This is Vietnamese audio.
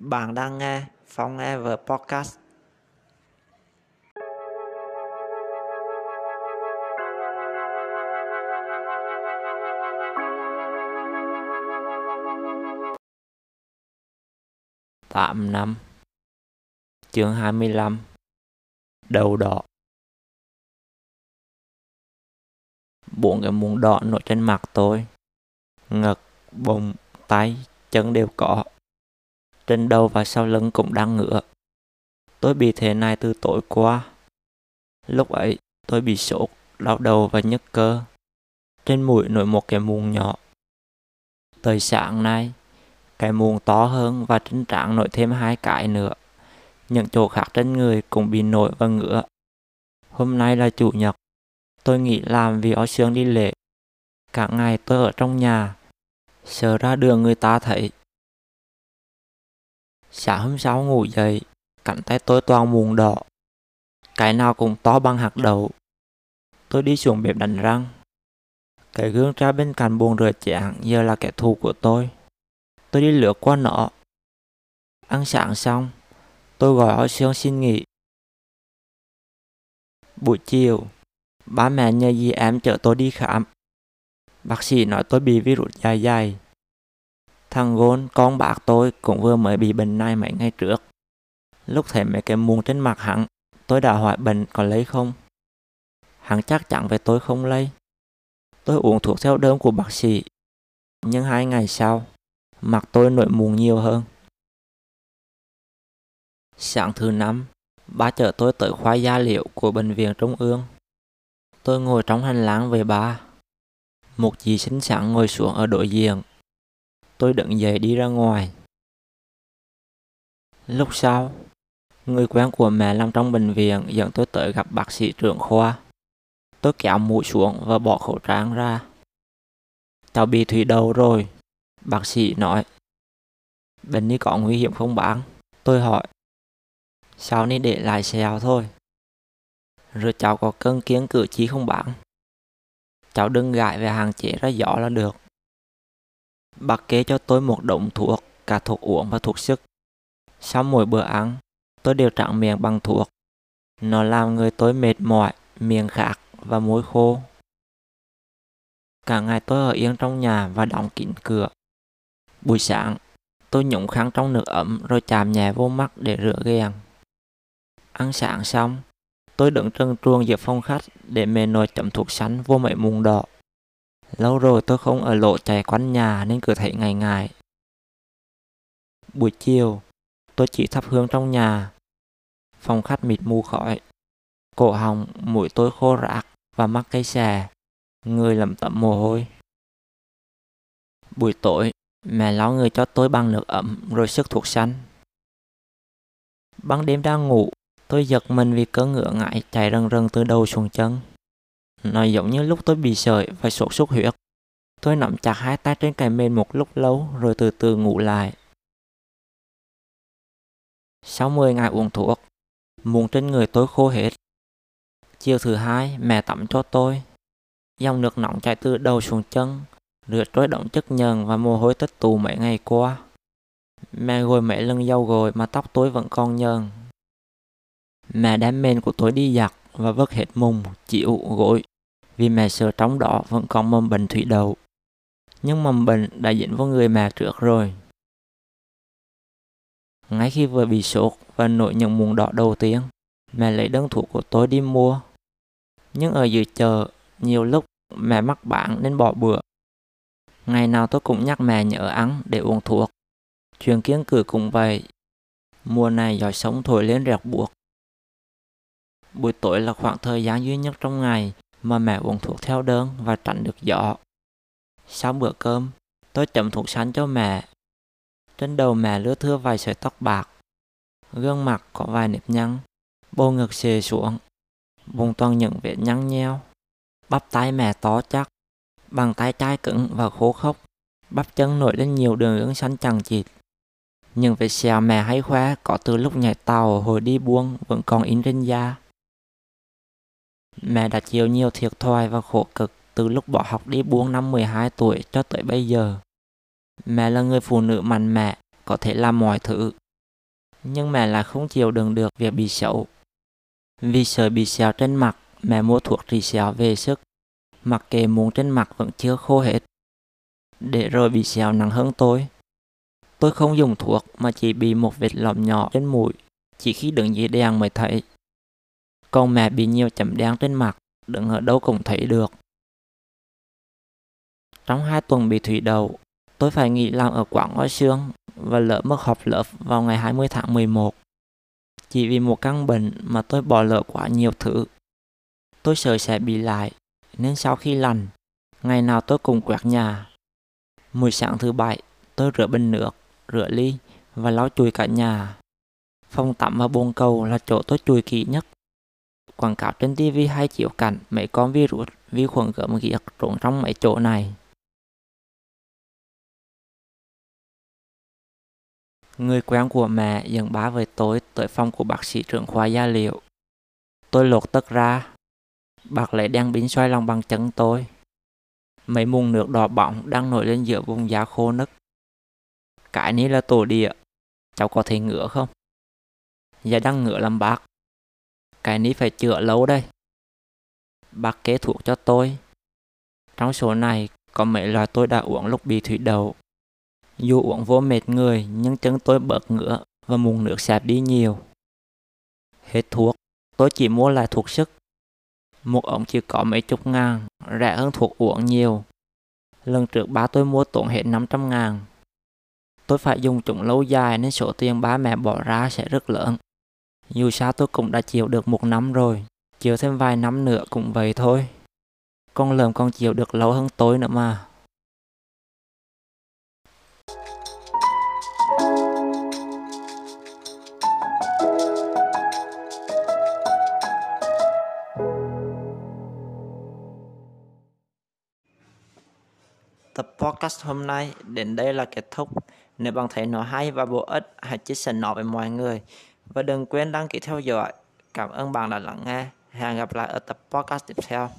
Bạn đang nghe Phong Ever Podcast. Tạm năm. Chương 25 Đầu đỏ. Bốn cái muỗng đỏ nổi trên mặt tôi. Ngực, bụng, tay, chân đều có trên đầu và sau lưng cũng đang ngựa. Tôi bị thế này từ tối qua. Lúc ấy, tôi bị sốt, đau đầu và nhức cơ. Trên mũi nổi một cái mụn nhỏ. Tới sáng nay, cái mụn to hơn và trên trán nổi thêm hai cái nữa. Những chỗ khác trên người cũng bị nổi và ngựa. Hôm nay là chủ nhật. Tôi nghỉ làm vì ở sương đi lễ. Cả ngày tôi ở trong nhà. Sợ ra đường người ta thấy Sáng hôm sau ngủ dậy, cánh tay tôi toàn mụn đỏ. Cái nào cũng to bằng hạt đậu. Tôi đi xuống bếp đánh răng. Cái gương ra bên cạnh buồn rửa chén giờ là kẻ thù của tôi. Tôi đi lướt qua nó. Ăn sáng xong, tôi gọi họ Sương xin nghỉ. Buổi chiều, ba mẹ nhờ dì em chở tôi đi khám. Bác sĩ nói tôi bị virus dài dài. Thằng Gôn, con bác tôi cũng vừa mới bị bệnh này mấy ngày trước. Lúc thấy mấy cái mụn trên mặt hắn, tôi đã hỏi bệnh có lấy không. Hắn chắc chắn về tôi không lấy. Tôi uống thuốc theo đơn của bác sĩ. Nhưng hai ngày sau, mặt tôi nổi mụn nhiều hơn. Sáng thứ năm, ba chở tôi tới khoa gia liệu của bệnh viện Trung ương. Tôi ngồi trong hành lang với ba. Một dì xinh xắn ngồi xuống ở đối diện tôi đứng dậy đi ra ngoài. Lúc sau, người quen của mẹ làm trong bệnh viện dẫn tôi tới gặp bác sĩ trưởng khoa. Tôi kéo mũi xuống và bỏ khẩu trang ra. Cháu bị thủy đầu rồi, bác sĩ nói. Bệnh nhi có nguy hiểm không bạn? Tôi hỏi. Sao nên để lại xèo thôi. Rồi cháu có cân kiến cử chỉ không bạn? Cháu đừng gãi về hàng chế ra gió là được. Bác kê cho tôi một đống thuốc, cả thuốc uống và thuốc sức. Sau mỗi bữa ăn, tôi đều trạng miệng bằng thuốc. Nó làm người tôi mệt mỏi, miệng khạc và môi khô. Cả ngày tôi ở yên trong nhà và đóng kín cửa. Buổi sáng, tôi nhúng khăn trong nước ấm rồi chạm nhẹ vô mắt để rửa ghen. Ăn sáng xong, tôi đứng trần truồng giữa phòng khách để mẹ nồi chấm thuốc sắn vô mấy mùng đỏ. Lâu rồi tôi không ở lộ chạy quanh nhà nên cứ thấy ngày ngày. Buổi chiều, tôi chỉ thắp hương trong nhà. Phòng khách mịt mù khói. Cổ họng, mũi tôi khô rạc và mắc cây xè. Người lẩm tẩm mồ hôi. Buổi tối, mẹ lau người cho tôi bằng nước ấm rồi sức thuộc xanh. Ban đêm đang ngủ, tôi giật mình vì cơn ngựa ngại chạy rần rần từ đầu xuống chân. Nó giống như lúc tôi bị sởi và sốt xuất huyết. Tôi nắm chặt hai tay trên cành mền một lúc lâu rồi từ từ ngủ lại. Sau 10 ngày uống thuốc, mụn trên người tôi khô hết. Chiều thứ hai, mẹ tắm cho tôi. Dòng nước nóng chảy từ đầu xuống chân, rửa trôi động chất nhờn và mồ hôi tích tụ mấy ngày qua. Mẹ gội mấy lần dâu gội mà tóc tôi vẫn còn nhờn. Mẹ đem mền của tôi đi giặt và vứt hết mùng, chịu, gội vì mẹ sợ trong đó vẫn còn mầm bệnh thủy đậu. Nhưng mầm bệnh đã dính vào người mẹ trước rồi. Ngay khi vừa bị sốt và nổi những mụn đỏ đầu tiên, mẹ lấy đơn thuốc của tôi đi mua. Nhưng ở dưới chợ, nhiều lúc mẹ mắc bạn nên bỏ bữa. Ngày nào tôi cũng nhắc mẹ nhớ ăn để uống thuốc. Chuyện kiêng cử cũng vậy. Mùa này gió sống thổi lên rẹt buộc. Buổi tối là khoảng thời gian duy nhất trong ngày mà mẹ uống thuốc theo đơn và tránh được gió. Sau bữa cơm, tôi chậm thuốc sắn cho mẹ. Trên đầu mẹ lứa thưa vài sợi tóc bạc. Gương mặt có vài nếp nhăn, bầu ngực xề xuống, vùng toàn những vết nhăn nheo. Bắp tay mẹ to chắc, bằng tay chai cứng và khô khốc. Bắp chân nổi lên nhiều đường ứng xanh chằng chịt. Những vết sẹo mẹ hay khoe có từ lúc nhảy tàu hồi đi buông vẫn còn in trên da. Mẹ đã chịu nhiều thiệt thòi và khổ cực từ lúc bỏ học đi buông năm 12 tuổi cho tới bây giờ. Mẹ là người phụ nữ mạnh mẽ, có thể làm mọi thứ, Nhưng mẹ lại không chịu đựng được việc bị xấu. Vì sợ bị sẹo trên mặt, mẹ mua thuốc trị sẹo về sức. Mặc kệ muốn trên mặt vẫn chưa khô hết. Để rồi bị sẹo nặng hơn tôi. Tôi không dùng thuốc mà chỉ bị một vết lõm nhỏ trên mũi, chỉ khi đứng dưới đèn mới thấy. Còn mẹ bị nhiều chấm đen trên mặt, đứng ở đâu cũng thấy được. Trong hai tuần bị thủy đầu, tôi phải nghỉ làm ở quán ngôi xương và lỡ mất học lớp vào ngày 20 tháng 11. Chỉ vì một căn bệnh mà tôi bỏ lỡ quá nhiều thứ. Tôi sợ sẽ bị lại, nên sau khi lành, ngày nào tôi cũng quét nhà. mùi sáng thứ bảy, tôi rửa bình nước, rửa ly và lau chùi cả nhà. Phòng tắm và bồn cầu là chỗ tôi chùi kỹ nhất. Quảng cáo trên TV hay chiếu cảnh mấy con virus, vi khuẩn gớm ghiếc trốn trong mấy chỗ này. Người quen của mẹ dẫn bá với tôi tới phòng của bác sĩ trưởng khoa gia liệu. Tôi lột tất ra. Bác lấy đang bính xoay lòng bằng chân tôi. Mấy mùn nước đỏ bỏng đang nổi lên giữa vùng da khô nứt. Cái này là tổ địa. Cháu có thể ngựa không? Dạ đang ngựa làm bác. Cái ní phải chữa lâu đây. Bác kế thuốc cho tôi. Trong số này có mấy loại tôi đã uống lúc bị thủy đậu dù uống vô mệt người nhưng chân tôi bớt ngựa và mùn nước sạp đi nhiều. Hết thuốc, tôi chỉ mua lại thuốc sức. Một ống chỉ có mấy chục ngàn, rẻ hơn thuốc uống nhiều. Lần trước ba tôi mua tốn hết 500 ngàn. Tôi phải dùng chúng lâu dài nên số tiền ba mẹ bỏ ra sẽ rất lớn. Dù sao tôi cũng đã chịu được một năm rồi, chịu thêm vài năm nữa cũng vậy thôi. Con lợm còn chịu được lâu hơn tôi nữa mà. Tập podcast hôm nay đến đây là kết thúc. Nếu bạn thấy nó hay và bổ ích, hãy chia sẻ nó với mọi người. Và đừng quên đăng ký theo dõi. Cảm ơn bạn đã lắng nghe. Hẹn gặp lại ở tập podcast tiếp theo.